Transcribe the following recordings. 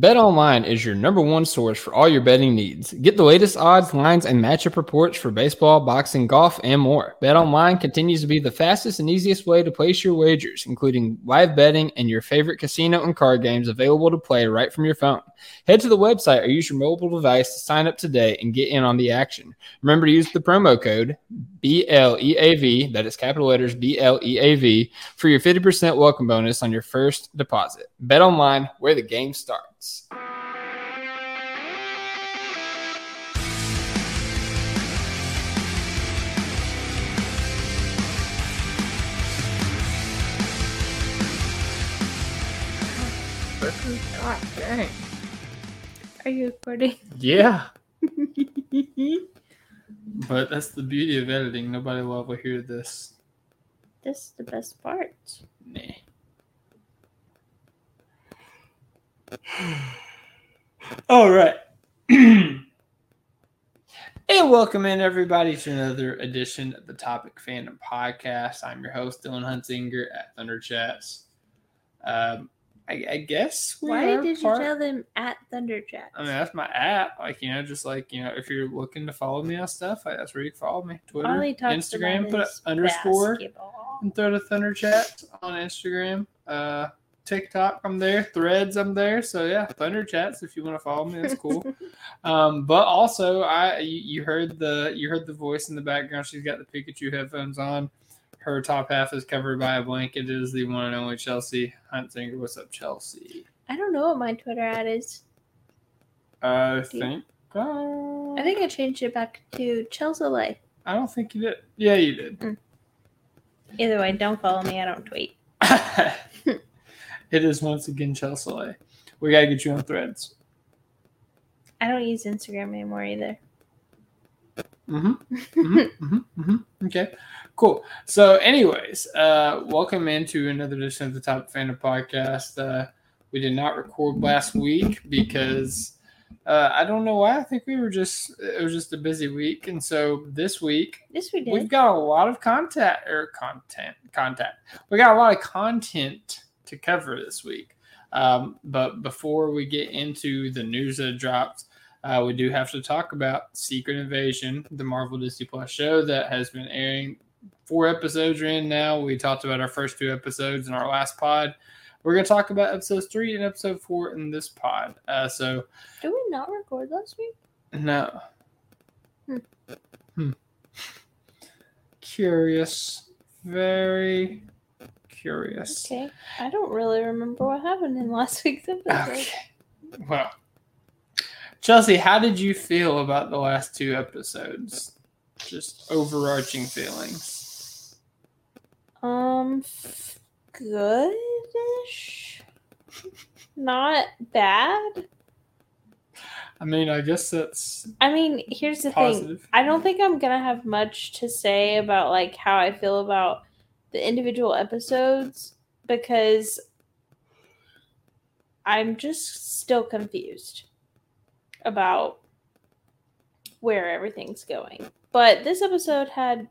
BetOnline is your number one source for all your betting needs. Get the latest odds, lines, and matchup reports for baseball, boxing, golf, and more. BetOnline continues to be the fastest and easiest way to place your wagers, including live betting and your favorite casino and card games available to play right from your phone. Head to the website or use your mobile device to sign up today and get in on the action. Remember to use the promo code BLEAV, that is capital letters BLEAV, for your 50% welcome bonus on your first deposit. Bet online where the game starts. Oh, God dang. Are you recording? Yeah. but that's the beauty of editing. Nobody will ever hear this. This is the best part. Nah. All right. and welcome in everybody to another edition of the Topic Fandom Podcast. I'm your host, Dylan Huntsinger at Thunder Chats. Um, I, I guess Why did you tell them at Thunderchat? I mean, that's my app. Like, you know, just like, you know, if you're looking to follow me on stuff, like, that's where you can follow me. Twitter, All he talks Instagram, put an underscore basketball. and throw the Thunder Chat on Instagram. Uh, TikTok, I'm there. Threads, I'm there. So yeah, Thunder Chats. If you want to follow me, that's cool. um, but also, I you, you heard the you heard the voice in the background. She's got the Pikachu headphones on. Her top half is covered by a blanket. It is the one and only Chelsea Huntsinger. What's up, Chelsea? I don't know what my Twitter ad is. I Do think. Uh, I think I changed it back to Chelsea Life. I don't think you did. Yeah, you did. Either way, don't follow me. I don't tweet. it is once again Chelsea. We gotta get you on Threads. I don't use Instagram anymore either. Mm-hmm. hmm hmm hmm Okay, cool. So, anyways, uh, welcome into another edition of the Top Fandom Podcast. Uh, we did not record last week because uh, I don't know why. I think we were just it was just a busy week, and so this week Yes, we did. we've got a lot of content or content content. We got a lot of content to cover this week. Um, but before we get into the news that dropped, uh, we do have to talk about Secret Invasion, the Marvel Disney Plus show that has been airing. Four episodes are in now. We talked about our first two episodes in our last pod. We're going to talk about episodes three and episode four in this pod. Uh, so, Did we not record last week? no. Hmm. Hmm. Curious. Very curious. Okay. I don't really remember what happened in last week's episode. Okay. Well, Chelsea, how did you feel about the last two episodes? Just overarching feelings. Um, goodish. Not bad. I mean, I guess that's I mean, here's the thing. I don't think I'm gonna have much to say about like how I feel about the individual episodes because I'm just still confused about where everything's going. But this episode had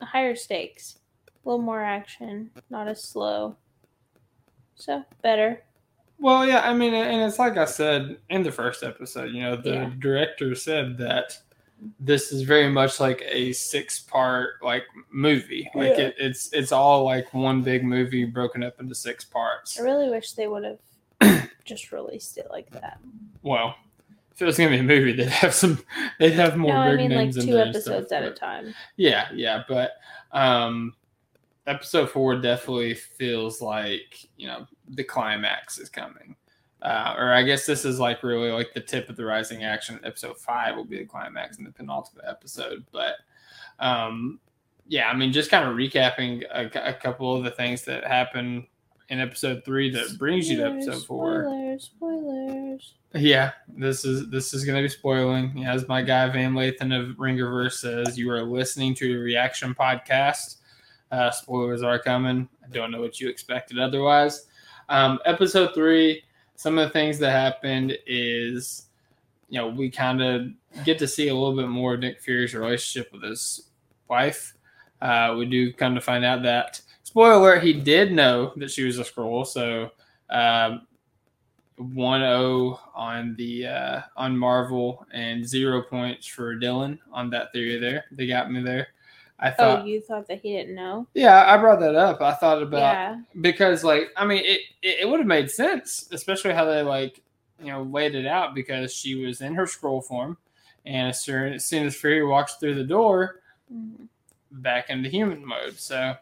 higher stakes, a little more action, not as slow. So better. Well, yeah, I mean, and it's like I said in the first episode, you know, the Yeah. director said that this is very much like a six part like movie. Like Yeah. it, it's it's all like one big movie broken up into six parts. I really wish they would have just released it like that. Well, if it was gonna be a movie, they'd have some they'd have more no, big I mean like names in two and stuff, episodes at a time. Yeah, yeah, but um episode four definitely feels like, you know, the climax is coming. Uh, or I guess this is like really like the tip of the rising action. Episode five will be the climax in the penultimate episode. But um yeah, I mean just kind of recapping a, a couple of the things that happen in episode three that brings you to episode four. Spoilers, spoilers. Yeah, this is this is gonna be spoiling. As my guy Van Lathan of Ringerverse says, you are listening to a reaction podcast. Uh, spoilers are coming. I don't know what you expected otherwise. Um, episode three, some of the things that happened is, you know, we kind of get to see a little bit more of Nick Fury's relationship with his wife. Uh, we do come to find out that spoiler he did know that she was a Skrull. So um, 1-0 on the uh, on Marvel and zero points for Dylan on that theory. There, they got me there. I thought. oh, you thought that he didn't know? Yeah, I brought that up. I thought about yeah. because like I mean it it, it would have made sense, especially how they like you know laid it out because she was in her Skrull form, and as soon as, soon as Fury walks through the door, Mhm. back into human mode. So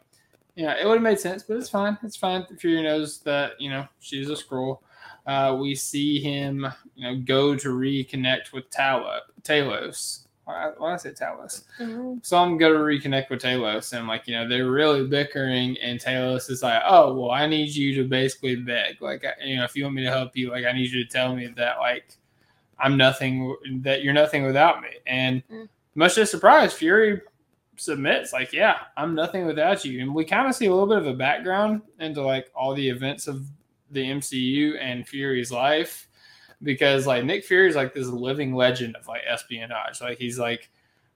yeah, it would have made sense, but it's fine. It's fine. Fury knows that you know she's a Skrull. Uh, we see him you know go to reconnect with Talo Talos. Why, I say Talos? Mhm. So I'm gonna reconnect with Talos, and like you know they're really bickering, and Talos is like, "Oh well, I need you to basically beg, like you know, if you want me to help you, like I need you to tell me that like I'm nothing, that you're nothing without me." And Mm. much to his surprise, Fury submits, like, "Yeah, I'm nothing without you," and we kind of see a little bit of a background into like all the events of the MCU and Fury's life because like Nick Fury is like this living legend of like espionage. Like he's like,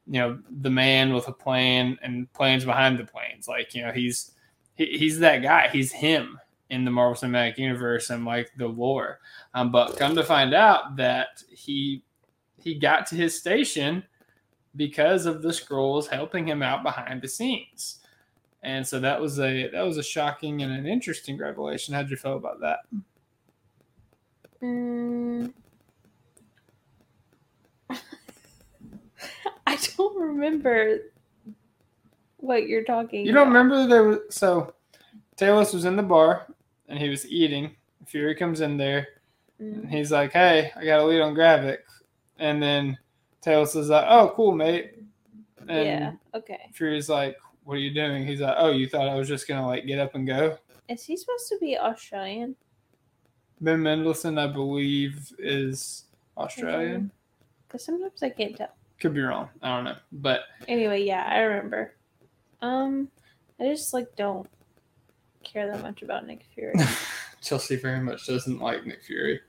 you know, the man with a plan and plans behind the plans. Like you know, he's he, he's that guy. He's him in the Marvel Cinematic Universe and like the lore. Um, but come to find out that he he got to his station because of the Skrulls helping him out behind the scenes. And so that was a that was a shocking and an interesting revelation. How'd you feel about that? Mm. I don't remember what you're talking. You don't about. remember there was so Talos was in the bar and he was eating. Fury comes in there and Mm. he's like, "Hey, I got a lead on Gravik," and then Talos is like, "Oh, cool, mate." And yeah. Okay. Fury's like, "What are you doing?" He's like, "Oh, you thought I was just gonna like get up and go?" Is he supposed to be Australian? Ben Mendelsohn, I believe, is Australian. Because sometimes I can't tell. Could be wrong. I don't know, but Anyway, yeah, I remember. Um, I just like don't care that much about Nick Fury. Chelsea very much doesn't like Nick Fury.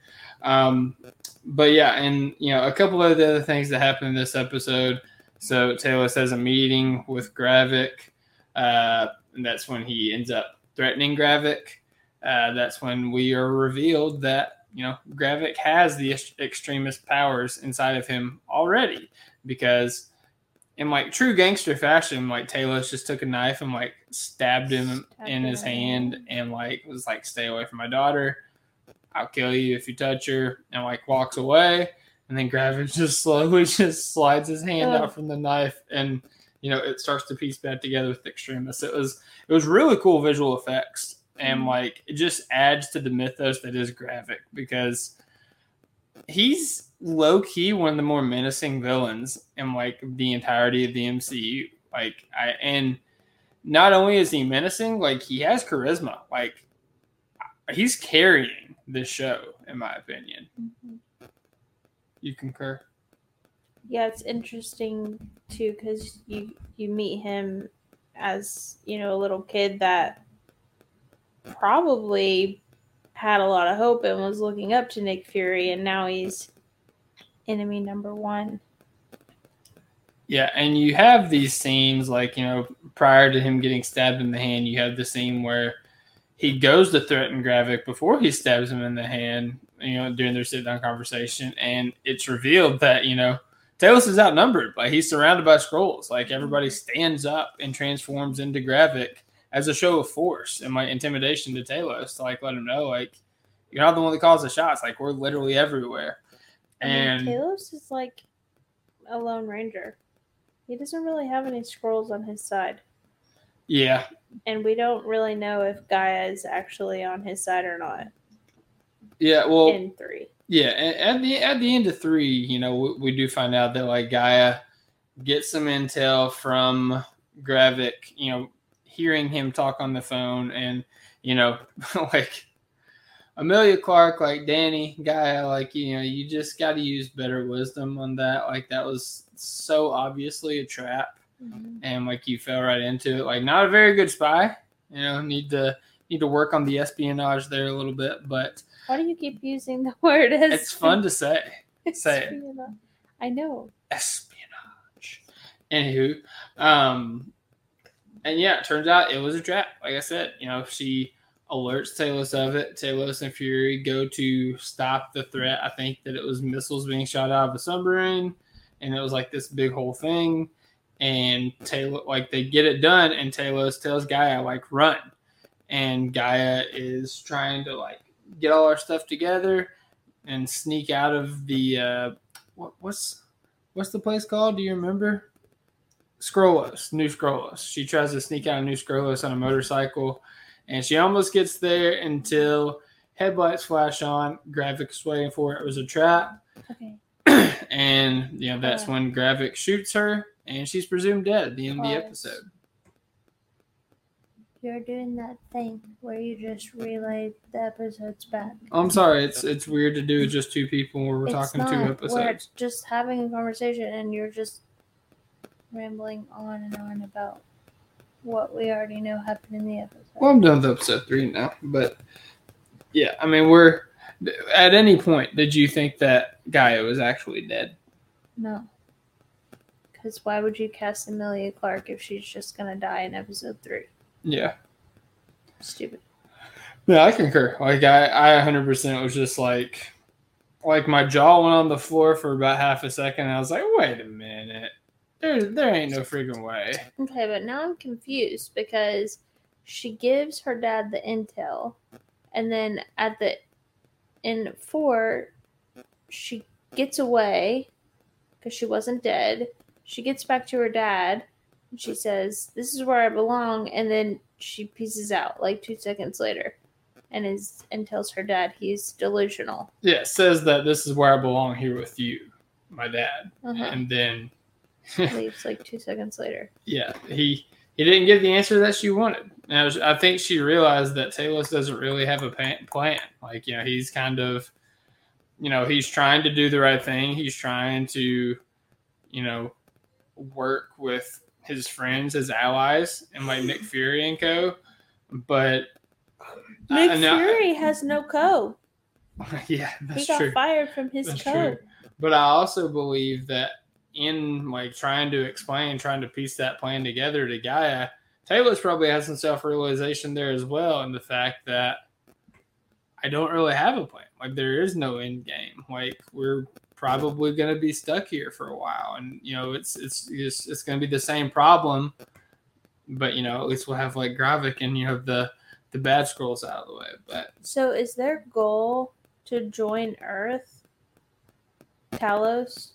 Um, but yeah, and you know, a couple of the other things that happened in this episode. So Talos has a meeting with Gravik, uh, and that's when he ends up threatening Gravik. Uh, that's when we are revealed that you know Gravik has the ex- Extremis powers inside of him already, because in like true gangster fashion, like Talos just took a knife and like stabbed him Stabbed in his hand and like was like, "Stay away from my daughter. I'll kill you if you touch her." And like walks away, and then Gravik just slowly just slides his hand out from the knife, and you know it starts to piece back together with Extremis. It was it was really cool visual effects, and Mhm. like it just adds to the mythos that is Gravik because he's low key one of the more menacing villains in like the entirety of the MCU. Like I and not only is he menacing, like he has charisma. Like he's carrying this show, in my opinion. Mhm. You concur? Yeah, it's interesting too because you you meet him as you know a little kid that probably had a lot of hope and was looking up to Nick Fury, and now he's enemy number one. Yeah, and you have these scenes like, you know, prior to him getting stabbed in the hand, you have the scene where he goes to threaten Gravik before he stabs him in the hand, you know, during their sit down conversation. And it's revealed that, you know, Talos is outnumbered. Like he's surrounded by Skrulls. Like everybody stands up and transforms into Gravik as a show of force and like intimidation to Talos to like let him know, like, you're not the one that calls the shots. Like we're literally everywhere. I mean, And Talos is like a lone ranger. He doesn't really have any Skrulls on his side, yeah, and we don't really know if Gaia is actually on his side or not yeah. Well, in three. Yeah, at the at the end of three, you know, we, we do find out that like Gaia gets some intel from Gravik, you know, hearing him talk on the phone, and you know, like Emilia Clarke, like Danny guy, like you know, you just got to use better wisdom on that. Like that was so obviously a trap, and like you fell right into it. Like not a very good spy. You know, need to need to work on the espionage there a little bit, but Why do you keep using the word? As it's fun to say. say it. I know. espionage. Anywho, um, and yeah, it turns out it was a trap. Like I said, you know, she alerts Talos of it. Talos and Fury go to stop the threat. I think that it was missiles being shot out of a submarine, and it was like this big whole thing. And Talos, like they get it done, and Talos tells Gaia like run, and Gaia is trying to like get all our stuff together and sneak out of the uh, what, what's what's the place called? Do you remember? Skrullos, New Skrullos. She tries to sneak out of New Skrullos on a motorcycle, and she almost gets there until headlights flash on. Gravik is waiting for it. It was a trap, Okay. and you know that's Uh. when Gravik shoots her, and she's presumed dead at the end of the episode. You're doing that thing where you just relay the episodes back. I'm sorry, it's it's weird to do with just two people when we're It's talking not. two We're episodes. just having a conversation and you're just rambling on and on about what we already know happened in the episode. Well, I'm done with episode three now, but yeah, I mean, we're at any point. Did you think that Gaia was actually dead? no. Because why would you cast Emilia Clarke if she's just gonna die in episode three? Yeah, Stupid. yeah, I concur. Like, I, I 100% was just like, like my jaw went on the floor for about half a second. And I was like, wait a minute, there, there ain't no freaking way. Okay, but now I'm confused because she gives her dad the intel, and then at the in four, she gets away because she wasn't dead. She gets back to her dad, and she says, "This is where I belong," and then she pieces out like two seconds later, and is and tells her dad he's delusional. Yeah, says that this is where I belong here with you, my dad, Uh-huh. and then Leaves like two seconds later. yeah, he he didn't get the answer that she wanted. Now I think she realized that Talos doesn't really have a plan. Like you know, he's kind of, you know, he's trying to do the right thing. He's trying to, you know, work with his friends, his allies, and like Nick Fury and co. But uh, Nick I- now- Fury has no co. yeah, He that's got true. fired from his That's code. true. But I also believe that in like trying to explain, trying to piece that plan together to Gaia, Talos probably has some self realization there as well, and the fact that I don't really have a plan. Like there is no end game. Like we're probably going to be stuck here for a while, and you know it's it's it's, it's going to be the same problem. But you know at least we'll have like Gravik and you have the the bad Skrulls out of the way. But So is their goal to join Earth, Talos,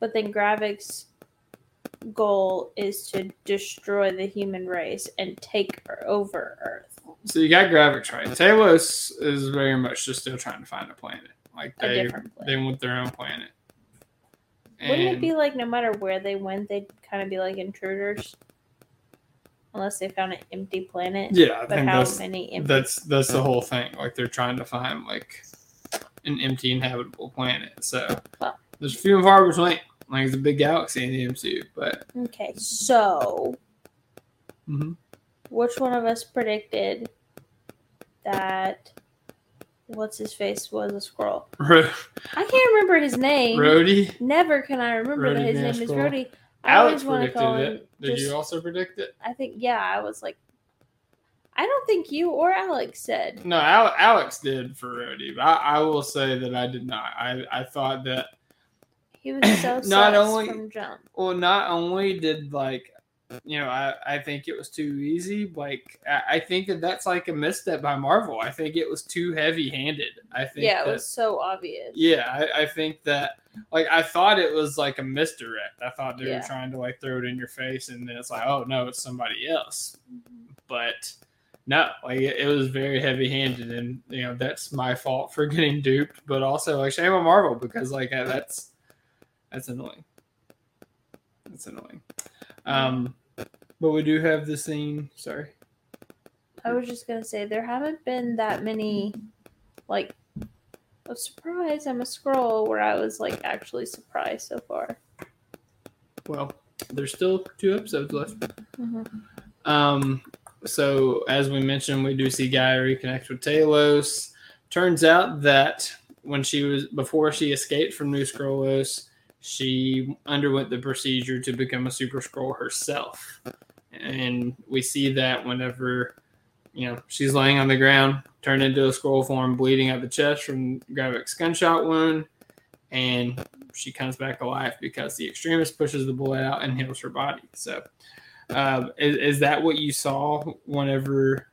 but then Gravik's goal is to destroy the human race and take over Earth. So you got Gravik right. Talos is very much just still trying to find a planet. Like A they planet. they want their own planet. Wouldn't it be like no matter where they went, they'd kind of be like intruders? Unless they found an empty planet. yeah, I But how that's many empty that's that's the whole thing. Like they're trying to find like an empty inhabitable planet. So Well. there's few and far between. Like it's a big galaxy in the MCU, but Okay, so Mhm. which one of us predicted that what's his face was a? Ro- I can't remember his name. Rhodey, Never can I remember that his name is. Rhodey. I Alex always want to predicted call him. it. Did Just, you also predict it? I think yeah. I was like, I don't think you or Alex said. No, Al- Alex did for Rhodey, but I, I will say that I did not. I, I thought that He was so Not only- from jump. Well, not only did like, you know, I, I think it was too easy. Like, I, I think that that's like a misstep by Marvel. I think it was too heavy handed. I think Yeah, it that, was so obvious. yeah, I, I think that like I thought it was like a misdirect. I thought they Yeah. were trying to like throw it in your face, and then it's like, oh no, it's somebody else. But no, like it, it was very heavy handed, and you know that's my fault for getting duped. But also like shame on Marvel because like that's that's annoying. That's annoying. Um, but we do have the scene. Sorry. I was just gonna say there haven't been that many, like, a surprise. I'm a Skrull where I was like actually surprised so far. Well, there's still two episodes left. Mm-hmm. Um, so as we mentioned, we do see Gaia reconnect with Talos. Turns out that when she was before she escaped from New Skrullos, she underwent the procedure to become a Super Skrull herself, and we see that whenever you know, she's laying on the ground, turned into a Skrull form, bleeding out the chest from Gravik's gunshot wound, and she comes back alive because the Extremis pushes the bullet out and heals her body. So, uh, is, is that what you saw whenever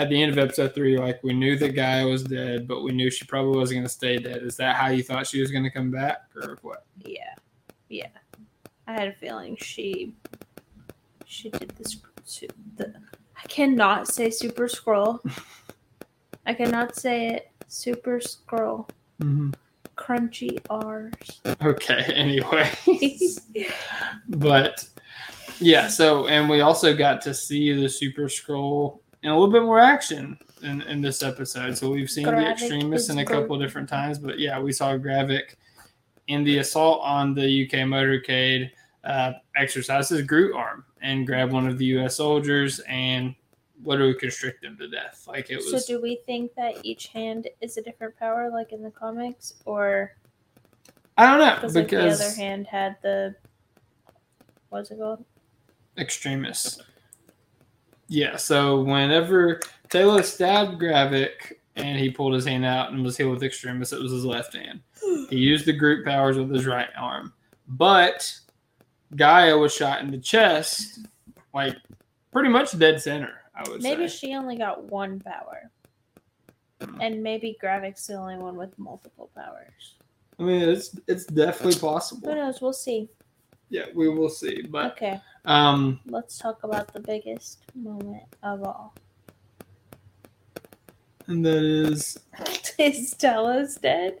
at the end of episode three? Like we knew the guy was dead, but we knew she probably wasn't going to stay dead. Is that how you thought she was going to come back, or what? Yeah, yeah. I had a feeling she she did this. The, I cannot say super scroll. I cannot say it. Super scroll. Mm-hmm. Crunchy R's. Okay. Anyway, but yeah. So, and we also got to see the Super Skrull in a little bit more action in, in this episode. So we've seen Gravik the Extremis in a couple good. different times, but yeah, we saw Gravik in the assault on the UK motorcade uh, exercise his Groot arm and grab one of the US soldiers and literally constrict him to death. Like it was. So do we think that each hand is a different power, like in the comics, or I don't know because like the other hand had the what's it called? Extremis. Yeah, so whenever Talos stabbed Gravik and he pulled his hand out and was hit with Extremis, it was his left hand. He used the Groot powers with his right arm. But Gaia was shot in the chest, like pretty much dead center, I would Maybe say. she only got one power, and maybe Gravik's the only one with multiple powers. I mean, it's it's definitely possible. Who knows? We'll see. Yeah, we will see. But Okay, um, let's talk about the biggest moment of all. and that is is Talos dead?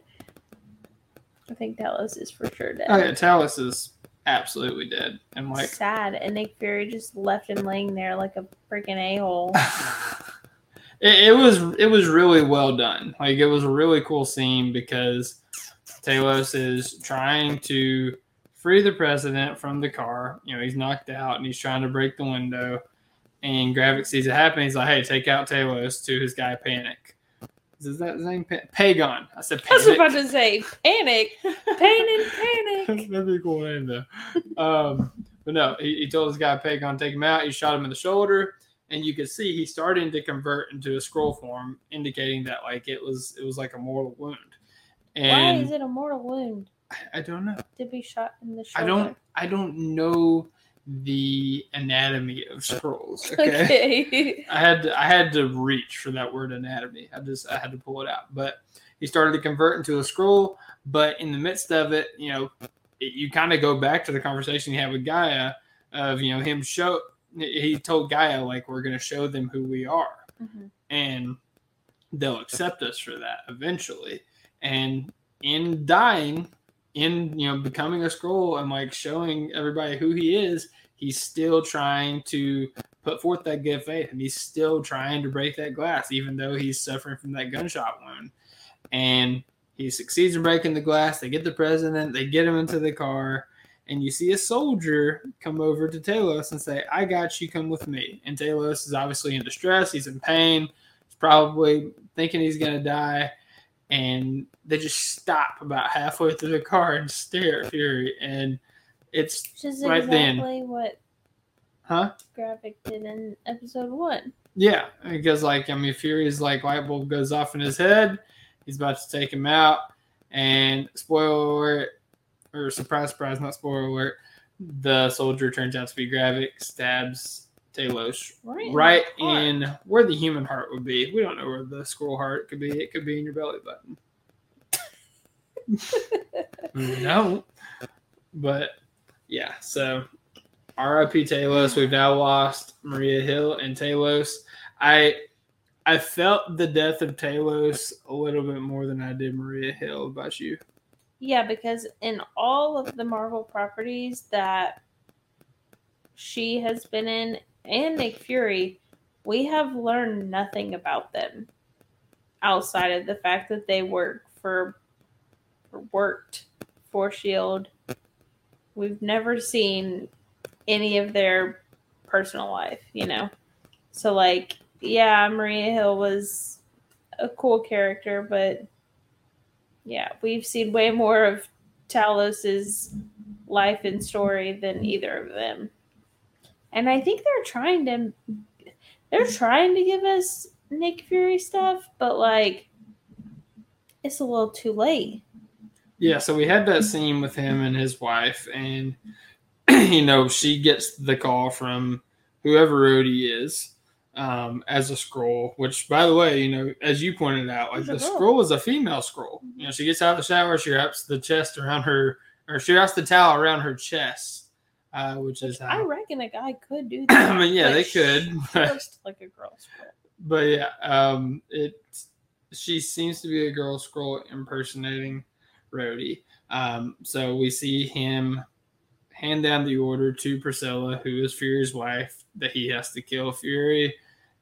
I think Talos is for sure dead. oh yeah, Talos is absolutely dead, and like Sad, and Nick Fury just left him laying there like a freaking a hole. it, it was it was really well done. Like it was a really cool scene because Talos is trying to free the president from the car. You know, he's knocked out and he's trying to break the window. And Gravik sees it happen. He's like, "Hey, take out Talos." To his guy, Panic. Is that his name? Pa- Pagon. I said I was Panic. about to say panic, and panic. That'd be a cool name though. Um, but no, he, he told his guy Pagon take him out. He shot him in the shoulder, and you could see he's starting to convert into a Skrull form, indicating that like it was it was like a mortal wound. And Why is it a mortal wound I don't know. to be shot in the I don't I don't know the anatomy of Skrulls. Okay. Okay. I had to, I had to reach for that word anatomy. I just I had to pull it out. But he started to convert into a Skrull. But in the midst of it, you know, it, you kind of go back to the conversation you had with Gaia of you know him show. He told Gaia like we're going to show them who we are, Mhm. and they'll accept us for that eventually. And in dying, in you know becoming a Skrull and like showing everybody who he is, he's still trying to put forth that good faith and he's still trying to break that glass even though he's suffering from that gunshot wound. And he succeeds in breaking the glass they get the president they get him into the car and you see a soldier come over to Talos and say i got you come with me. And Talos is obviously in distress he's in pain he's probably thinking he's going to die and they just stop about halfway through the car and stare at fury and it's Which is Right then. what huh Gravik did in episode one. Yeah, because like I mean, Fury's like light bulb goes off in his head. He's about to take him out, and spoiler alert, or surprise, surprise, not spoiler alert. The soldier turns out to be Gravik, stabs Talos Right. in right heart. in where the human heart would be. We don't know where the squirrel heart could be. It could be in your belly button. no, but yeah. So R.I.P. Talos. We've now lost Maria Hill and Talos. I I felt the death of Talos a little bit more than I did Maria Hill. About you? Yeah, because in all of the Marvel properties that she has been in and Nick Fury, we have learned nothing about them outside of the fact that they work for or worked for Shield. We've never seen any of their personal life, you know. So like, yeah, Maria Hill was a cool character, but yeah, we've seen way more of Talos's life and story than either of them. And I think they're trying to They're trying to give us Nick Fury stuff, but like it's a little too late. Yeah, so we had that scene with him and his wife, and you know, she gets the call from whoever Rhodey is um, as a Skrull, which by the way, you know, as you pointed out, like the Skrull is a female Skrull. You know, she gets out of the shower, she wraps the chest around her or she wraps the towel around her chest, uh, which is I how reckon a guy could do that. I mean, yeah, they could, but- like a girl Skrull. but yeah, um, it she seems to be a girl Skrull impersonating Rhodey. Um, so we see him hand down the order to Priscilla, who is Fury's wife, that he has to kill Fury,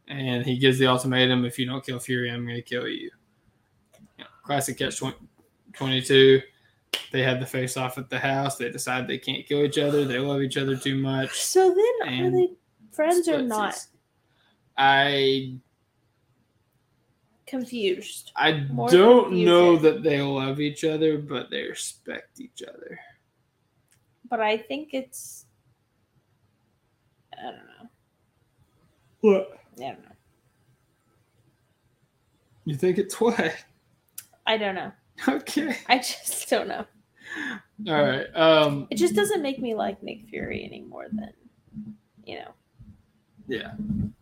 and he gives the ultimatum: if you don't kill Fury, I'm going to kill you. You know, classic catch twenty two. They had the face off at the house. They decide they can't kill each other. They love each other too much. So then, are they friends or not? I Confused. I More don't know that they love each other, but they respect each other. But I think it's. I don't know. What? I don't know. You think it's what? I don't know. Okay. I just don't know. All right. Um. It just doesn't make me like Nick Fury anymore than, you know. Yeah.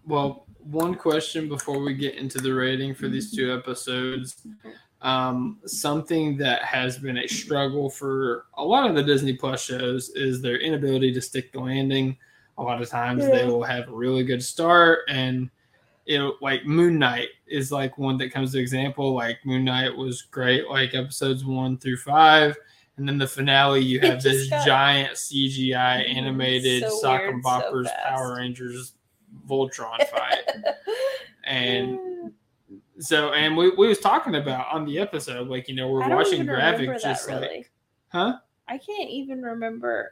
Well, one question before we get into the rating for these two episodes. Um, something that has been a struggle for a lot of the Disney Plus shows is their inability to stick the landing. A lot of times they will have a really good start and know, like Moon Knight is like one that comes to example. Like Moon Knight was great, like episodes one through five, and then the finale you have this got- giant CGI Mhm, animated so sock and boppers fast. Power Rangers Voltron fight, and so and we, we was talking about on the episode like you know we're watching even remember graphic that just like really. huh I can't even remember.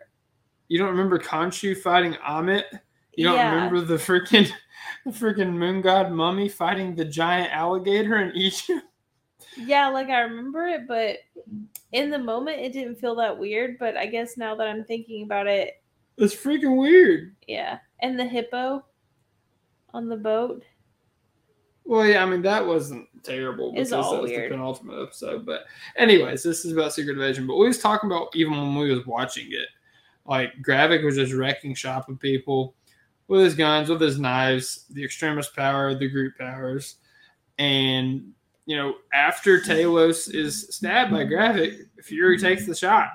you don't remember Khonshu fighting Ammit you don't yeah. remember the freaking the freaking moon god mummy fighting the giant alligator in Egypt Yeah, like I remember it, but in the moment it didn't feel that weird. But I guess now that I'm thinking about it, it's freaking weird yeah. And the hippo on the boat. well yeah I mean that wasn't terrible It's because all that was weird. the penultimate episode but anyways this is about Secret Invasion but we was talking about even when we was watching it like Gravik was just wrecking shop with people with his guns, with his knives, the Extremis power, the Groot powers. And, you know, after Talos is stabbed by Gravik, Fury takes the shot.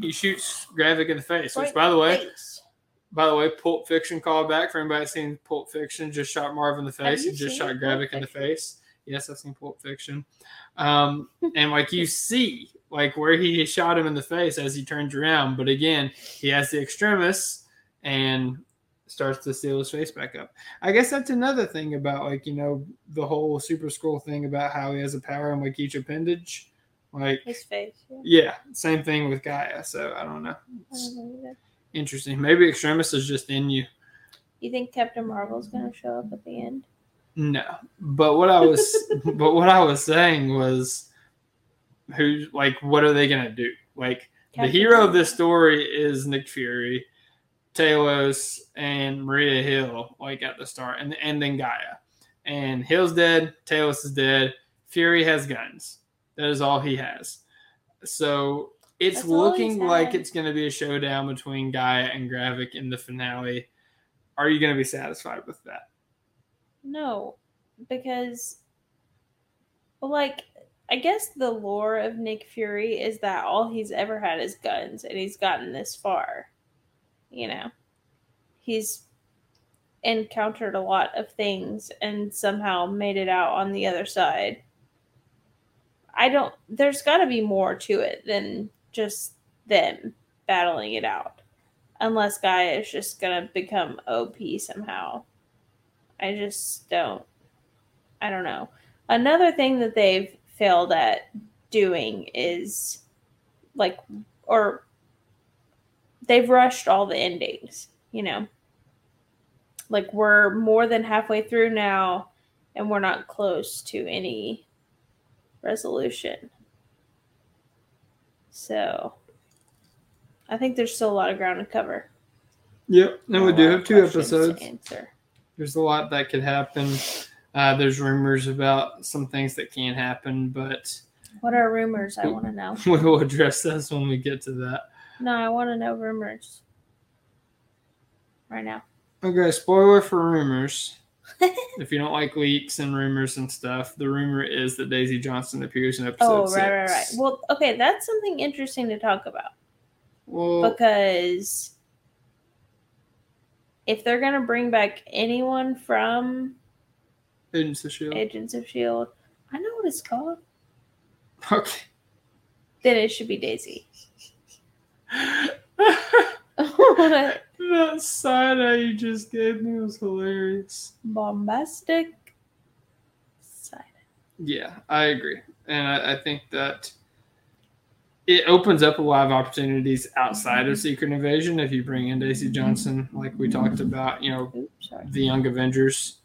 He shoots Gravik in the face, which, by the way, face. By the way, Pulp Fiction callback for anybody seen Pulp Fiction, just shot Marv in the face. He just shot Gravik in the face. Yes, I've seen Pulp Fiction. Um, and like you see, like where he shot him in the face as he turns around. But again, he has the extremis and starts to seal his face back up. I guess that's another thing about like, you know, the whole super Skrull thing about how he has a power in like each appendage. Like His face. Yeah. yeah, same thing with Gaia. So I don't know. I don't know. Interesting. Maybe extremis is just in you. You think Captain Marvel's gonna show up at the end? No, but what I was, but what I was saying was, who like, what are they gonna do? Like, the Captain hero of this story is Nick Fury, Talos, and Maria Hill. Like at the start, and and then Gaia, and Hill's dead. Talos is dead. Fury has guns. That is all he has. So it's That's looking like it's going to be a showdown between Gaia and Gravik in the finale. Are you going to be satisfied with that? No, because, like, I guess the lore of Nick Fury is that all he's ever had is guns, and he's gotten this far. You know, he's encountered a lot of things and somehow made it out on the other side. I don't, there's got to be more to it than just them battling it out. Unless Gaia is just to become OP somehow. I just don't. I don't know. Another thing that they've failed at doing is like, or they've rushed all the endings, you know? Like, we're more than halfway through now, and we're not close to any resolution. So, I think there's still a lot of ground to cover. Yep. And we do have two episodes. answer. there's a lot that could happen. Uh, there's rumors about some things that can't happen, but What are rumors? I want to know. we will address this when we get to that. No, I want to know rumors. Right now. Okay, spoiler for rumors. if you don't like leaks and rumors and stuff, the rumor is that Daisy Johnson appears in oh, episode Oh, right, right, right. Well, okay, that's something interesting to talk about Well, because if they're gonna bring back anyone from Agents of Shield. Agents of Shield, I know what it's called. Okay. Then it should be Daisy. that side eye you just gave me was hilarious. Bombastic side. Yeah, I agree, and I, I think that it opens up a lot of opportunities outside of mm-hmm. Secret Invasion if you bring in Daisy mm-hmm. Johnson, like we talked about. You know, Oops, the Young Avengers.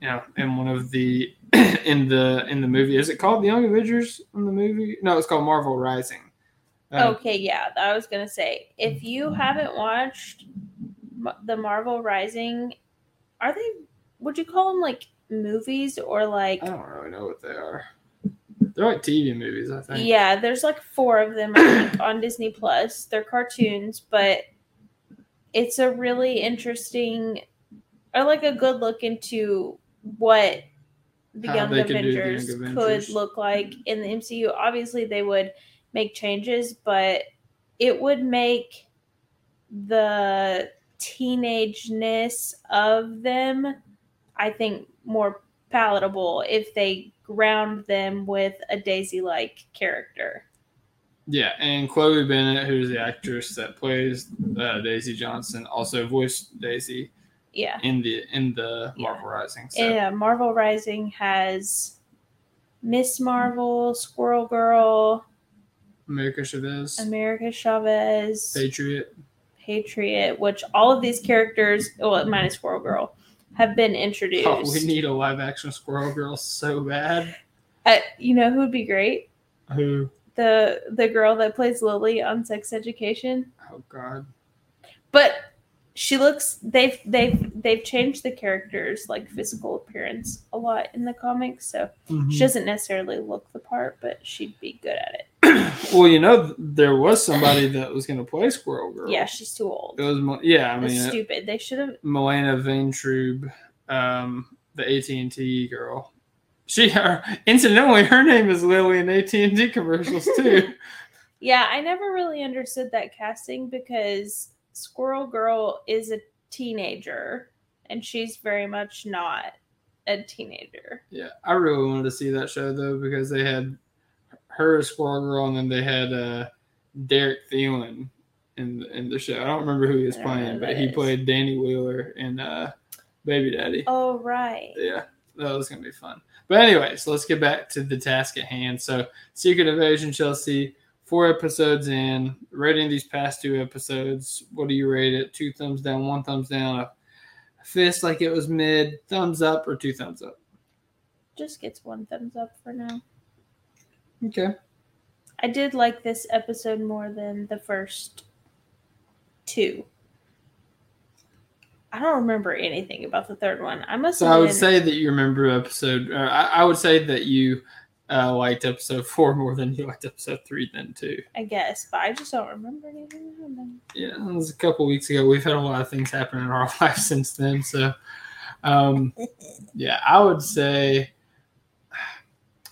You know, in one of the in the in the movie, is it called the Young Avengers in the movie? No, it's called Marvel Rising. Uh, Okay, yeah, I was gonna say if you haven't watched the Marvel Rising, are they? Would you call them like movies or like? I don't really know what they are. They're like TV movies, I think. Yeah, there's like four of them think, on Disney Plus. They're cartoons, but it's a really interesting, or like a good look into what the How Young do the Avengers, could look like in the MCU. Obviously, they would make changes, but it would make the teenageness of them, I think, more palatable if they ground them with a Daisy like character. Yeah, and Chloe Bennet, who's the actress that plays uh, Daisy Johnson, also voiced Daisy Yeah. in the in the Yeah. Marvel Rising. So Yeah, Marvel Rising has Miss Marvel, Squirrel Girl, America Chavez, America Chavez, Patriot. Patriot, which all of these characters, well, minus Squirrel Girl, have been introduced. Oh, we need a live action Squirrel Girl so bad. Uh, you know who would be great? Who? The the girl that plays Lily on Sex Education. Oh God. But she looks they've they've they've changed the characters like physical appearance a lot in the comics, so Mm-hmm. she doesn't necessarily look the part, but she'd be good at it. Well, you know, there was somebody that was going to play Squirrel Girl. Yeah, she's too old. It was. Yeah, I mean, uh, stupid. They should have Milana Vayntrub, um, the AT and T girl. She, her, incidentally, her name is Lily in AT and T commercials too. Yeah, I never really understood that casting because Squirrel Girl is a teenager and she's very much not a teenager. yeah, I really wanted to see that show though because they had her as Squirrel Girl, and then they had uh, Derek Theler in in the show. I don't remember who he was I don't know playing, but he is. played Danny Wheeler in uh, Baby Daddy. Oh right. yeah, that was gonna be fun. But anyways, let's get back to the task at hand. So, Secret Invasion, Chelsea, four episodes in, rating these past two episodes. What do you rate it? Two thumbs down, one thumbs down, a fist like it was mid, thumbs up, or two thumbs up? Just gets one thumbs up for now. Okay. I did like this episode more than the first two. I don't remember anything about the third one. I must So I would been- say that you remember episode. Or I, I would say that you uh, liked episode four more than you liked episode three then two. I guess, but I just don't remember anything. Yeah, it was a couple weeks ago. We've had a lot of things happen in our life since then. So, um, yeah, I would say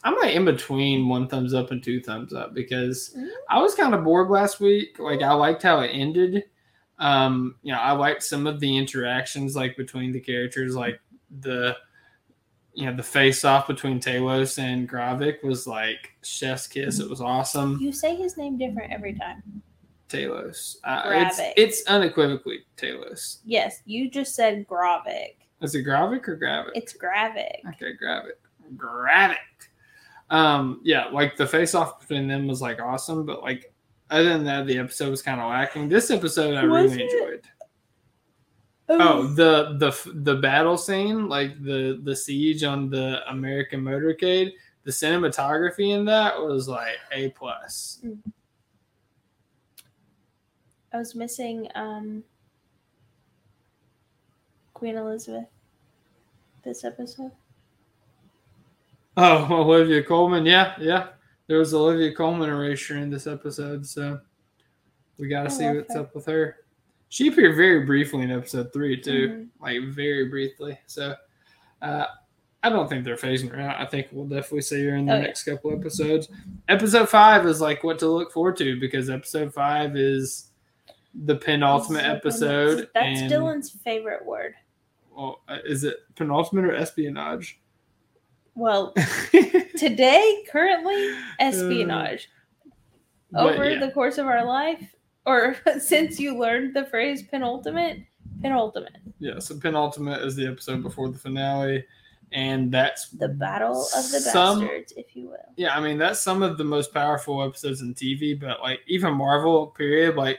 I'm like in between one thumbs up and two thumbs up because Mhm. I was kind of bored last week. Like I liked how it ended. Um, you know, I liked some of the interactions like between the characters, like the you know the face off between Talos and Gravik was like chef's kiss. It was awesome. You say his name different every time. Talos. Uh, it's, Gravik. it's unequivocally Talos. Yes, you just said Gravik. Is it Gravik or Gravik? It's Gravik. Okay, Gravik. Gravik. Um, yeah, like the face off between them was like awesome, but like other than that, the episode was kind of lacking. This episode I Was really it? enjoyed. Oh, the the the battle scene, like the the siege on the American motorcade, the cinematography in that was like a plus. I was missing um Queen Elizabeth. this episode? Oh, Olivia Colman. Yeah, yeah. There was Olivia Colman erasure in this episode, so we got to see what's her. up with her. She appeared very briefly in episode three, too, Mhm. like very briefly. So uh, I don't think they're phasing her out. I think we'll definitely see her in the Oh, yeah. next couple episodes. Episode five is like what to look forward to because episode five is the penultimate episode. That's Dylan's favorite word. Well, uh, is it penultimate or espionage? Well, today, currently, espionage. Uh, but Over yeah. the course of our life, or since you learned the phrase penultimate, penultimate, Yeah, so penultimate is the episode before the finale, and that's the battle of the Some- bastards, if you will. yeah. I mean, that's some of the most powerful episodes in TV. But like even Marvel period, like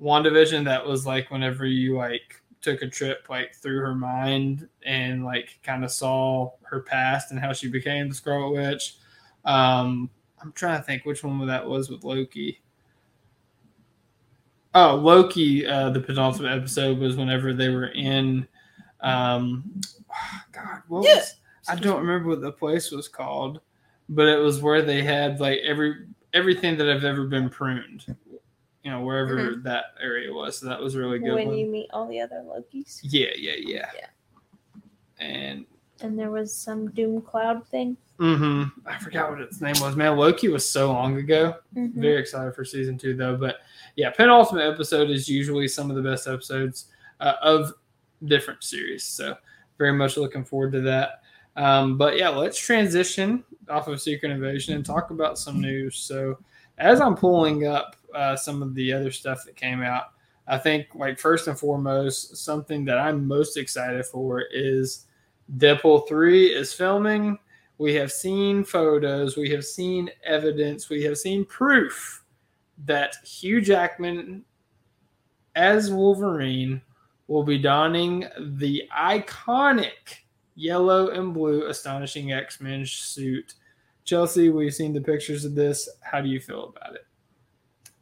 WandaVision, that was like whenever you like took a trip like through her mind and like kind of saw her past and how she became the Scarlet Witch. Um, I'm trying to think which one that was with Loki. Oh, Loki. Uh, the penultimate episode was whenever they were in. Um, God, what Yeah. was? I don't remember what the place was called, but it was where they had like every everything that I've ever been pruned. You know, wherever that area was. So that was really good. when one. you meet all the other Lokis. Yeah, yeah, yeah. Yeah. And And there was some doom cloud thing. Mm hmm I forgot what its name was. Man, Loki was so long ago. Mhm. Very excited for season two, though. But yeah, penultimate episode is usually some of the best episodes uh, of different series. So very much looking forward to that. Um, but yeah, let's transition off of Secret Invasion and talk about some news. So as I'm pulling up uh, some of the other stuff that came out, I think like first and foremost, something that I'm most excited for is Deadpool 3 is filming. We have seen photos, we have seen evidence, we have seen proof that Hugh Jackman as Wolverine will be donning the iconic yellow and blue astonishing X-Men suit. Chelsea, we've seen the pictures of this. How do you feel about it?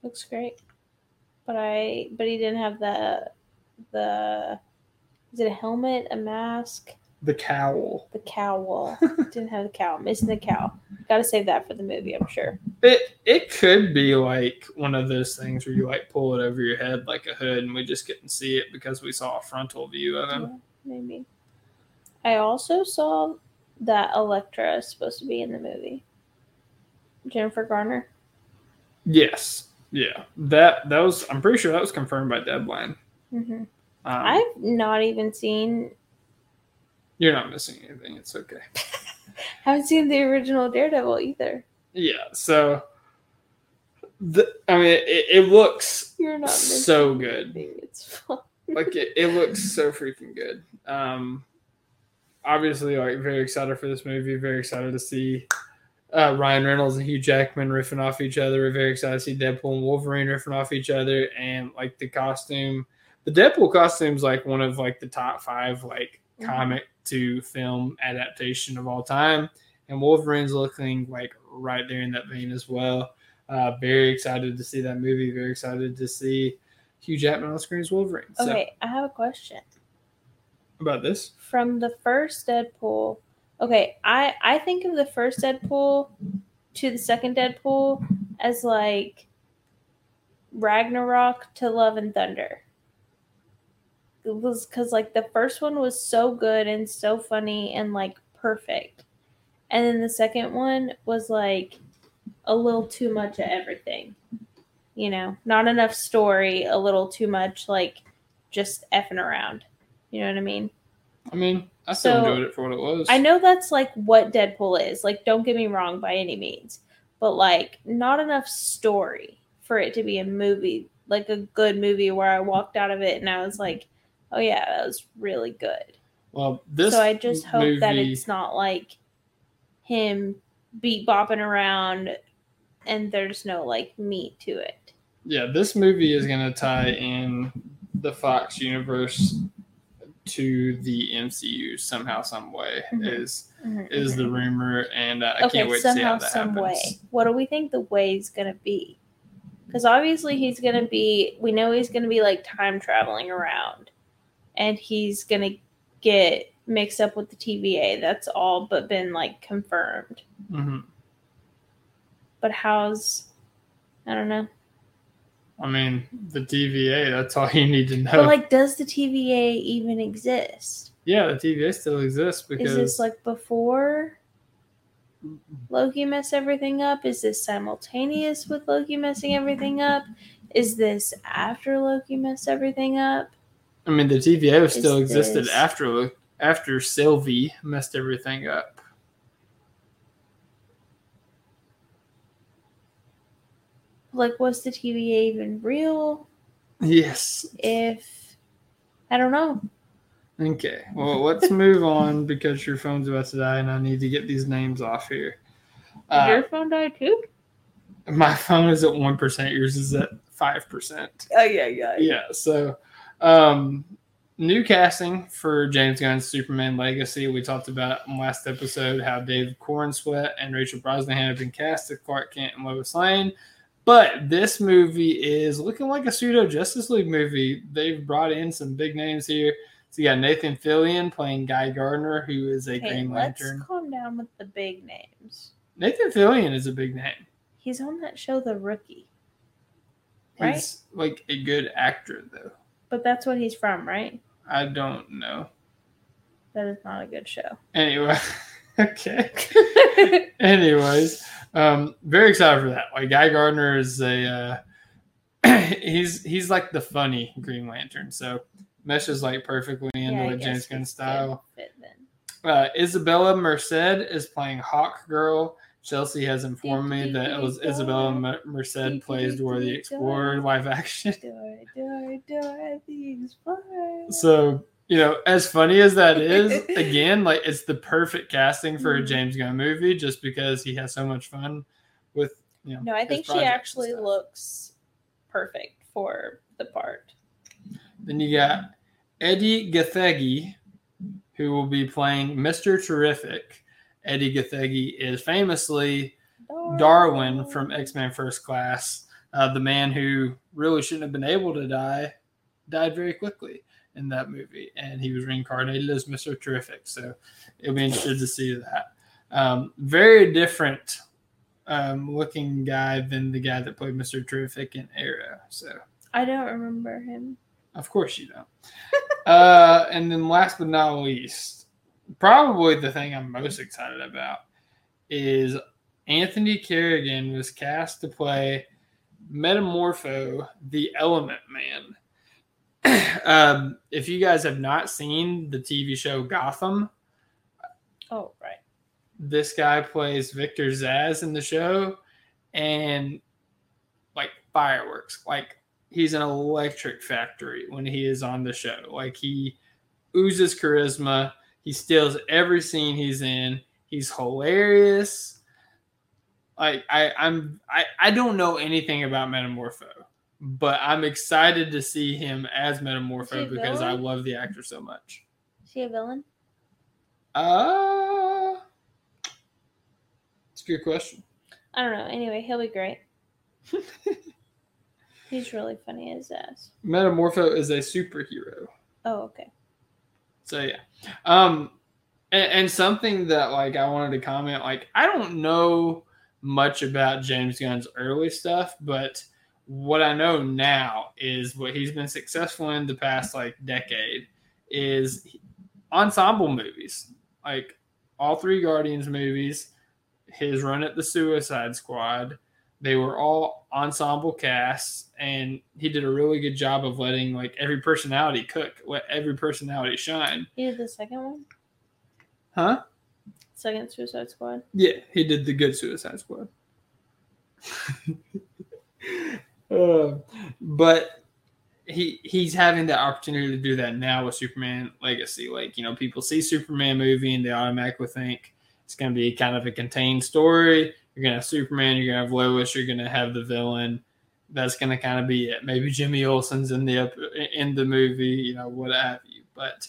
Looks great. But I but he didn't have the the is it a helmet, a mask, The cowl. the cowl. didn't have the cowl. Missing the cowl. Gotta save that for the movie, I'm sure. It it could be like one of those things where you like pull it over your head like a hood, and we just couldn't see it because we saw a frontal view of him. Yeah, maybe. I also saw that Elektra is supposed to be in the movie. Jennifer Garner. Yes, yeah, that that was. I'm pretty sure that was confirmed by Deadline. hmm Um, I've not even seen you're not missing anything. It's okay. I haven't seen the original Daredevil either. Yeah. So, the I mean, it, it looks You're not so good. It's fun. like it, it looks so freaking good. Um, obviously, like very excited for this movie. Very excited to see uh, Ryan Reynolds and Hugh Jackman riffing off each other. We're very excited to see Deadpool and Wolverine riffing off each other, and like the costume. The Deadpool costume's like one of like the top five like Mhm. comic to film adaptation of all time, and Wolverine's looking like right there in that vein as well. Uh, very excited to see that movie. Very excited to see Hugh Jackman on screen as Wolverine. So Okay, I have a question. about this, From the first Deadpool, okay, I I think of the first Deadpool to the second Deadpool as like Ragnarok to Love and Thunder. It was because like the first one was so good and so funny and like perfect, and then the second one was like a little too much of everything. You know, not enough story, a little too much like just effing around. You know what I mean? I mean, I still So, enjoyed it for what it was. I know that's like what Deadpool is. Like, don't get me wrong by any means, but like, not enough story for it to be a movie, like a good movie where I walked out of it and I was like, oh yeah, that was really good. Well, this so I just hope that it's not like him beat bopping around and there's no like meat to it. yeah, this movie is going to tie in the Fox universe to the MCU somehow, some way. Mhm. Is is the rumor, and uh, I okay, can't wait to see somehow, how that some happens. way. What do we think the way is gonna be? Because obviously he's gonna be. We know he's gonna be like time traveling around, and he's gonna get mixed up with the TVA. That's all but been like confirmed. hmm But how's I don't know. I mean, the TVA. That's all you need to know. But like does the TVA even exist? yeah, the TVA still exists because Is this like before Loki messed everything up? Is this simultaneous with Loki messing everything up? Is this after Loki messed everything up? I mean, the TVA still Is existed this- after after Sylvie messed everything up. Like was the TVA even real? Yes. If I don't know. Okay. Well, let's move on because your phone's about to die, and I need to get these names off here. Uh, your phone died too? my phone is at one percent. Yours is at five percent. Oh yeah, yeah. Yeah. So, um, new casting for James Gunn's Superman Legacy. We talked about in last episode how Dave Corenswet and Rachel Brosnahan have been cast as Clark Kent and Lois Lane. But this movie is looking like a pseudo Justice League movie. They've brought in some big names here. So you got Nathan Fillion playing Guy Gardner, who is a Okay, Green let's calm down with the big names. Nathan Fillion is a big name. He's on that show, The Rookie, Right. He's like a good actor, though. but that's what he's from, right? I don't know. That is not a good show. Anyway, okay. Anyways, um, very excited for that. Like Guy Gardner is a uh, he's he's like the funny Green Lantern, so meshes like perfectly into Yeah, the James Gunn style. fit. Uh, Isabella Merced is playing Hawk Girl. Chelsea has informed me that it was Isabella Merced plays Dora the Explorer live action. Dora, Dora, Dora the Explorer. So, you know, as funny as that is, again, like it's the perfect casting for a Mhm. James Gunn movie just because he has so much fun with, you know. no, I think she actually looks perfect for the part. Then you got Edi Gathegi, who will be playing Mr. Terrific. Edi Gathegi is famously Darwin from X Men First Class, uh, the man who really shouldn't have been able to die, died very quickly in that movie, and he was reincarnated as Mister Terrific. So it'll be interesting to see that. Um, very different um, looking guy than the guy that played Mister Terrific in Arrow. So I don't remember him. of course you don't. uh, and then last but not least, probably the thing I'm most excited about is Anthony Carrigan was cast to play Metamorpho, the Element Man. um, if you guys have not seen the TV show Gotham, Oh, right. this guy plays Victor Zsasz in the show, and like fireworks, like he's an electric factory when he is on the show. Like he oozes charisma. He steals every scene he's in. He's hilarious. Like I, I'm I, I don't know anything about Metamorpho, but I'm excited to see him as Metamorpho because I love the actor so much. Is he a villain? Uh it's a good question. I don't know. Anyway, he'll be great. He's really funny as ass. Metamorpho is a superhero. Oh, okay. So yeah. Um and, and something that like I wanted to comment, like I don't know much about James Gunn's early stuff, but what I know now is what he's been successful in the past like decade is ensemble movies. Like all three Guardians movies, his run at the Suicide Squad, they were all ensemble casts and he did a really good job of letting like every personality cook let every personality shine He did the second one? huh Second Suicide Squad? yeah he did the good suicide squad uh, but he he's having the opportunity to do that now with superman legacy. Like you know people see superman movie and they automatically think it's going to be kind of a contained story. You're going to have superman you're going to have lois you're going to have the villain. That's going to kind of be it. Maybe jimmy olsen's in the in the movie you know what have you. But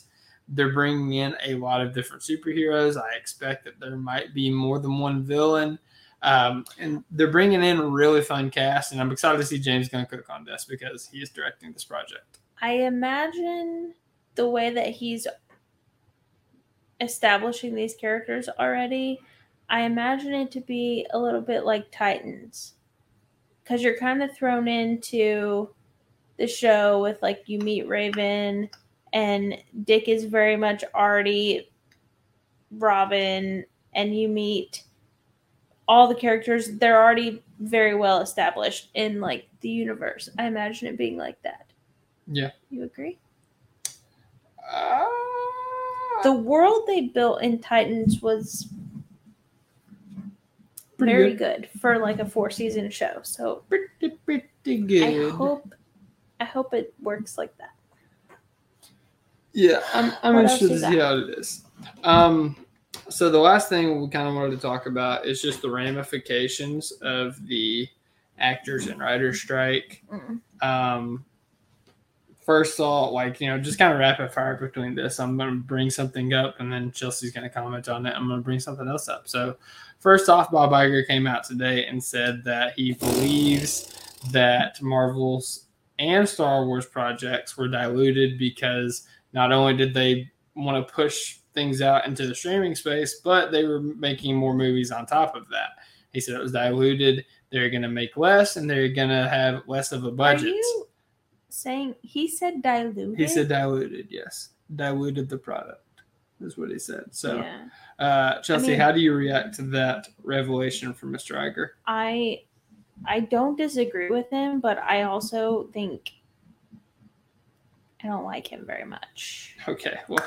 they're bringing in a lot of different superheroes. I expect that there might be more than one villain um, and they're bringing in a really fun cast and i'm excited to see james gunn cook on this because he is directing this project I imagine the way that he's establishing these characters already, I imagine it to be a little bit like Titans. Because you're kind of thrown into the show with like you meet Raven and Dick is very much already Robin and you meet all the characters they're already very well established in like the universe. I imagine it being like that. Yeah. You agree? Uh, The world they built in Titans was Pretty very good. good. for like a four season show. So pretty pretty good I hope I hope it works like that. Yeah, I'm, I'm else interested to see how it is. Um, so the last thing we kind of wanted to talk about is just the ramifications of the actors and writers strike. Um, first off, like you know, just kind of rapid fire between this. I'm going to bring something up, and then Chelsea's going to comment on it. I'm going to bring something else up. So, first off, Bob Iger came out today and said that he believes that Marvel's and Star Wars projects were diluted because not only did they want to push things out into the streaming space, but they were making more movies on top of that. He said it was diluted. They're going to make less, and they're going to have less of a budget. saying he said diluted? He said diluted, yes. Diluted the product is what he said. So, yeah. uh, Chelsea, mean- how do you react to that revelation from Mr. Iger? I I don't disagree with him, but I also think I don't like him very much. Okay, well,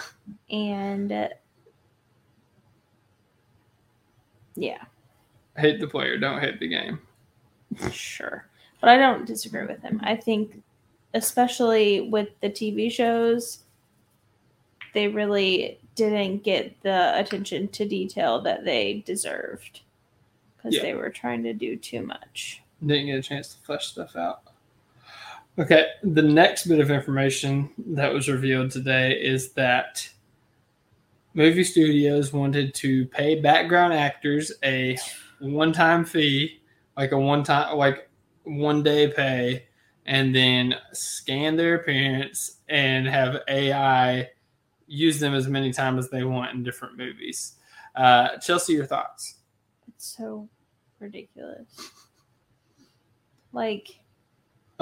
And uh, yeah, hate the player, don't hate the game. sure. But I don't disagree with him. I think especially with the TV shows they really didn't get the attention to detail that they deserved because Yeah. they were trying to do too much. Didn't get a chance to flesh stuff out. Okay, the next bit of information that was revealed today is that movie studios wanted to pay background actors a one-time fee, like a one-time, like one day pay, and then scan their appearance and have AI use them as many times as they want in different movies. Uh, Chelsea, your thoughts? It's so ridiculous. Like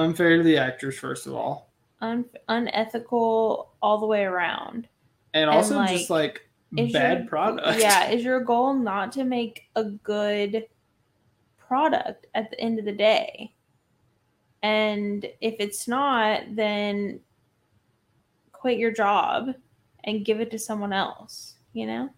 Unfair to the actors, first of all. un- unethical all the way around. and And, also like, just like bad your- product. Yeah, is your goal not to make a good product at the end of the day? And if it's not, then quit your job and give it to someone else, you know?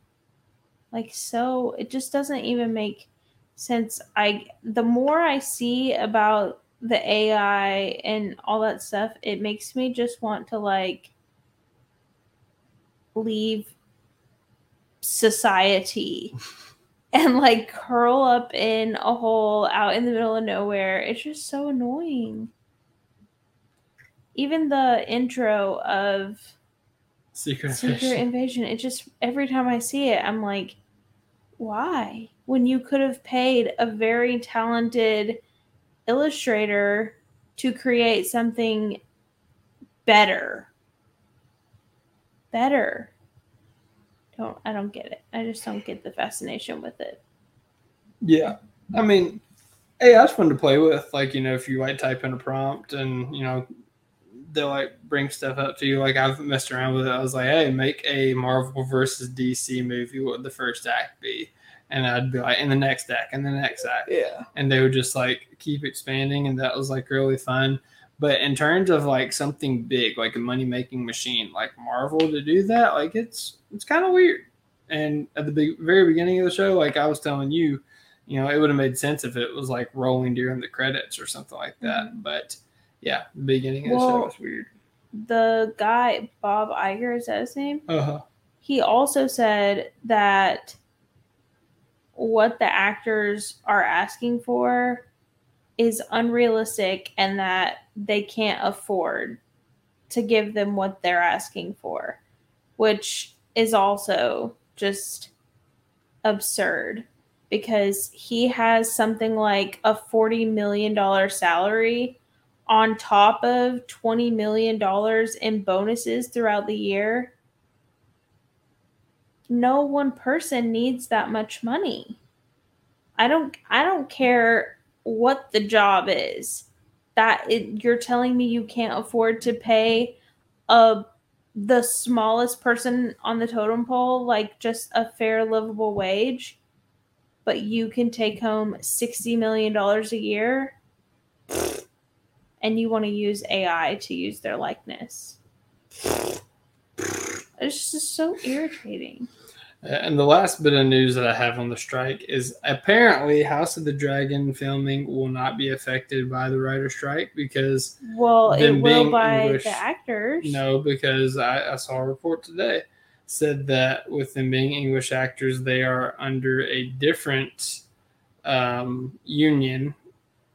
Like so it just doesn't even make sense. I the more I see about the AI and all that stuff, it makes me just want to like leave society and like curl up in a hole out in the middle of nowhere. It's just so annoying. Even the intro of Secret, Secret Invasion. Invasion, it just every time I see it, I'm like, why? When you could have paid a very talented illustrator to create something better. Better. Don't I don't get it. I just don't get the fascination with it. Yeah, I mean, hey, that's fun to play with. Like you know, if you like type in a prompt and you know they'll like bring stuff up to you. Like I've messed around with it. I was like, hey, make a Marvel versus DC movie. What would the first act be? And I'd be like, in the next deck, and the next deck. Yeah. and they would just like keep expanding and that was like really fun but in terms of like something big like a money making machine like marvel to do that like it's it's kind of weird and at the big, very beginning of the show like i was telling you you know it would have made sense if it was like rolling during the credits or something like that but yeah the beginning of the show was weird The guy Bob Iger is that his name? uh-huh he also said that what the actors are asking for is unrealistic and that they can't afford to give them what they're asking for, which is also just absurd because he has something like a $40 million salary on top of $20 million in bonuses throughout the year no one person needs that much money. I don't I don't care what the job is. That it, you're telling me you can't afford to pay a the smallest person on the totem pole like just a fair livable wage, but you can take home 60 million dollars a year and you want to use AI to use their likeness. It's just so irritating. And the last bit of news that I have on the strike is apparently House of the Dragon filming will not be affected by the writer strike because Well, it will being by English- the actors. no, because I, I saw a report today said that with them being English actors, they are under a different um, union,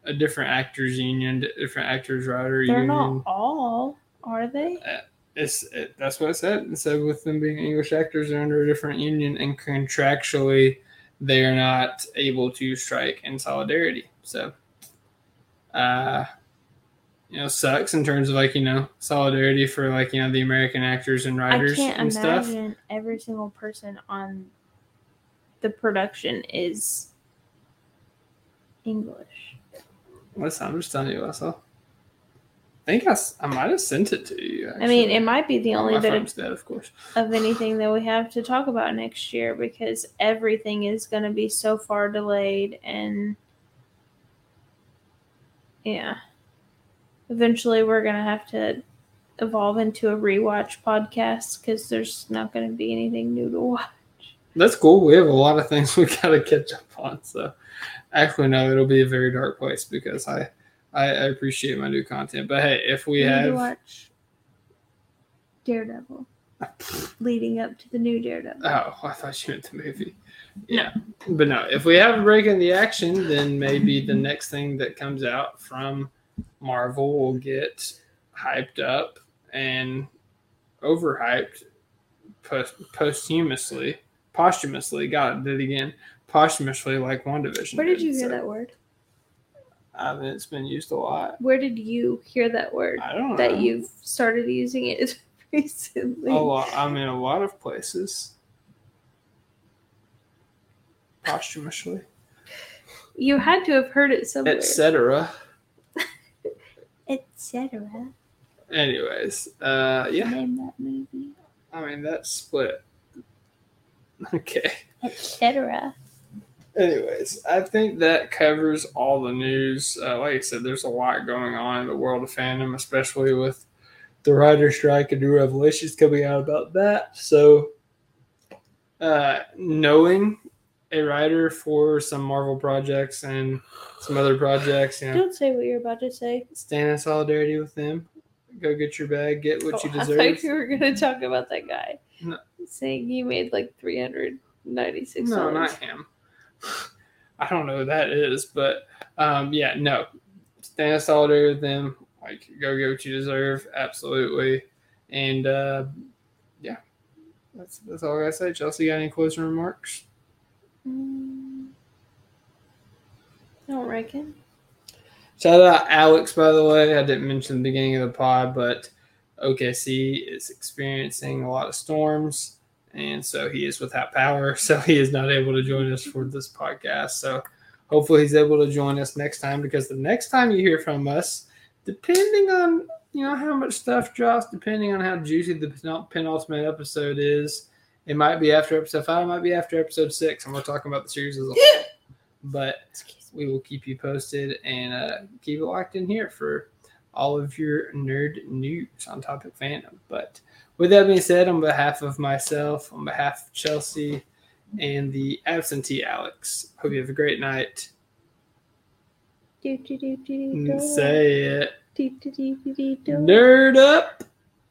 a different actors union, different actors writer They're union. not all, are they? It's it, that's what it said. It said with them being English actors, they're under a different union, and contractually, they are not able to strike in solidarity. So, uh, you know, sucks in terms of like you know solidarity for like you know the American actors and writers. I can't and stuff. imagine every single person on the production is English. Listen, I'm just telling you what I saw. I think I, I might have sent it to you. I mean, it might be the only bit of dead, of course. of anything that we have to talk about next year because everything is going to be so far delayed and yeah eventually we're going to have to evolve into a rewatch podcast because there's not going to be anything new to watch That's cool. We have a lot of things we gotta catch up on. So actually no, it'll be a very dark place because I I, I appreciate my new content. But hey, if we We need to have watch daredevil leading up to the new daredevil oh, I thought you meant the movie. Yeah. But no, if we have a break in the action, then maybe the next thing that comes out from Marvel will get hyped up and overhyped post- posthumously, posthumously. God, did it again. Posthumously, like WandaVision. where did you hear So, that word I mean, it's been used a lot. where did you hear that word I don't know. that you've started using it recently A lot. I'm in a lot of places. Posthumously, You had to have heard it somewhere. etc. Etc. Anyways, uh, yeah. Name that movie. I mean, that's split. Okay. Etc. Anyways, I think that covers all the news. Uh, like I said, there's a lot going on in the world of fandom, especially with the writer strike and new revelations coming out about that. So, uh, knowing a writer for some Marvel projects and some other projects, you know, Don't say what you're about to say. stand in solidarity with them. Go get your bag, get what you Oh, I deserve. thought you were gonna talk about that guy. No. Saying he made like three hundred ninety six No, not him. I don't know who that is, but um, yeah, no. Stand solidarity with them. Like, go get what you deserve. Absolutely. And uh, yeah, that's that's all I gotta say. Chelsea, got any closing remarks? Mm, I don't reckon. Shout out Alex, by the way. I didn't mention the beginning of the pod, but OKC is experiencing a lot of storms, and so he is without power. So he is not able to join us for this podcast. So hopefully he's able to join us next time because the next time you hear from us, depending on you know how much stuff drops, depending on how juicy the penultimate episode is, it might be after episode five, it might be after episode six, and we're talking about the series as a whole. But we will keep you posted and uh, keep it locked in here for all of your nerd news on topic fandom. But with that being said, on behalf of myself, on behalf of Chelsea and the absentee Alex, hope you have a great night. Do, do, do, do, do, Say it. do, do, do, do, do, do. Nerd up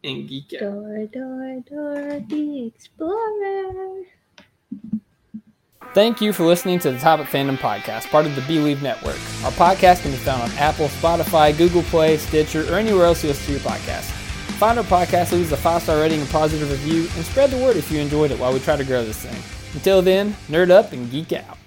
and geek out. Door, door, door, the explorer. Thank you for listening to the Topic Fandom Podcast, part of the Believe Network. Our podcast can be found on Apple, Spotify, Google Play, Stitcher, or anywhere else you listen to your podcast. Find our podcast, leave us a five star rating and positive review, and spread the word if you enjoyed it while we try to grow this thing. Until then, nerd up and geek out.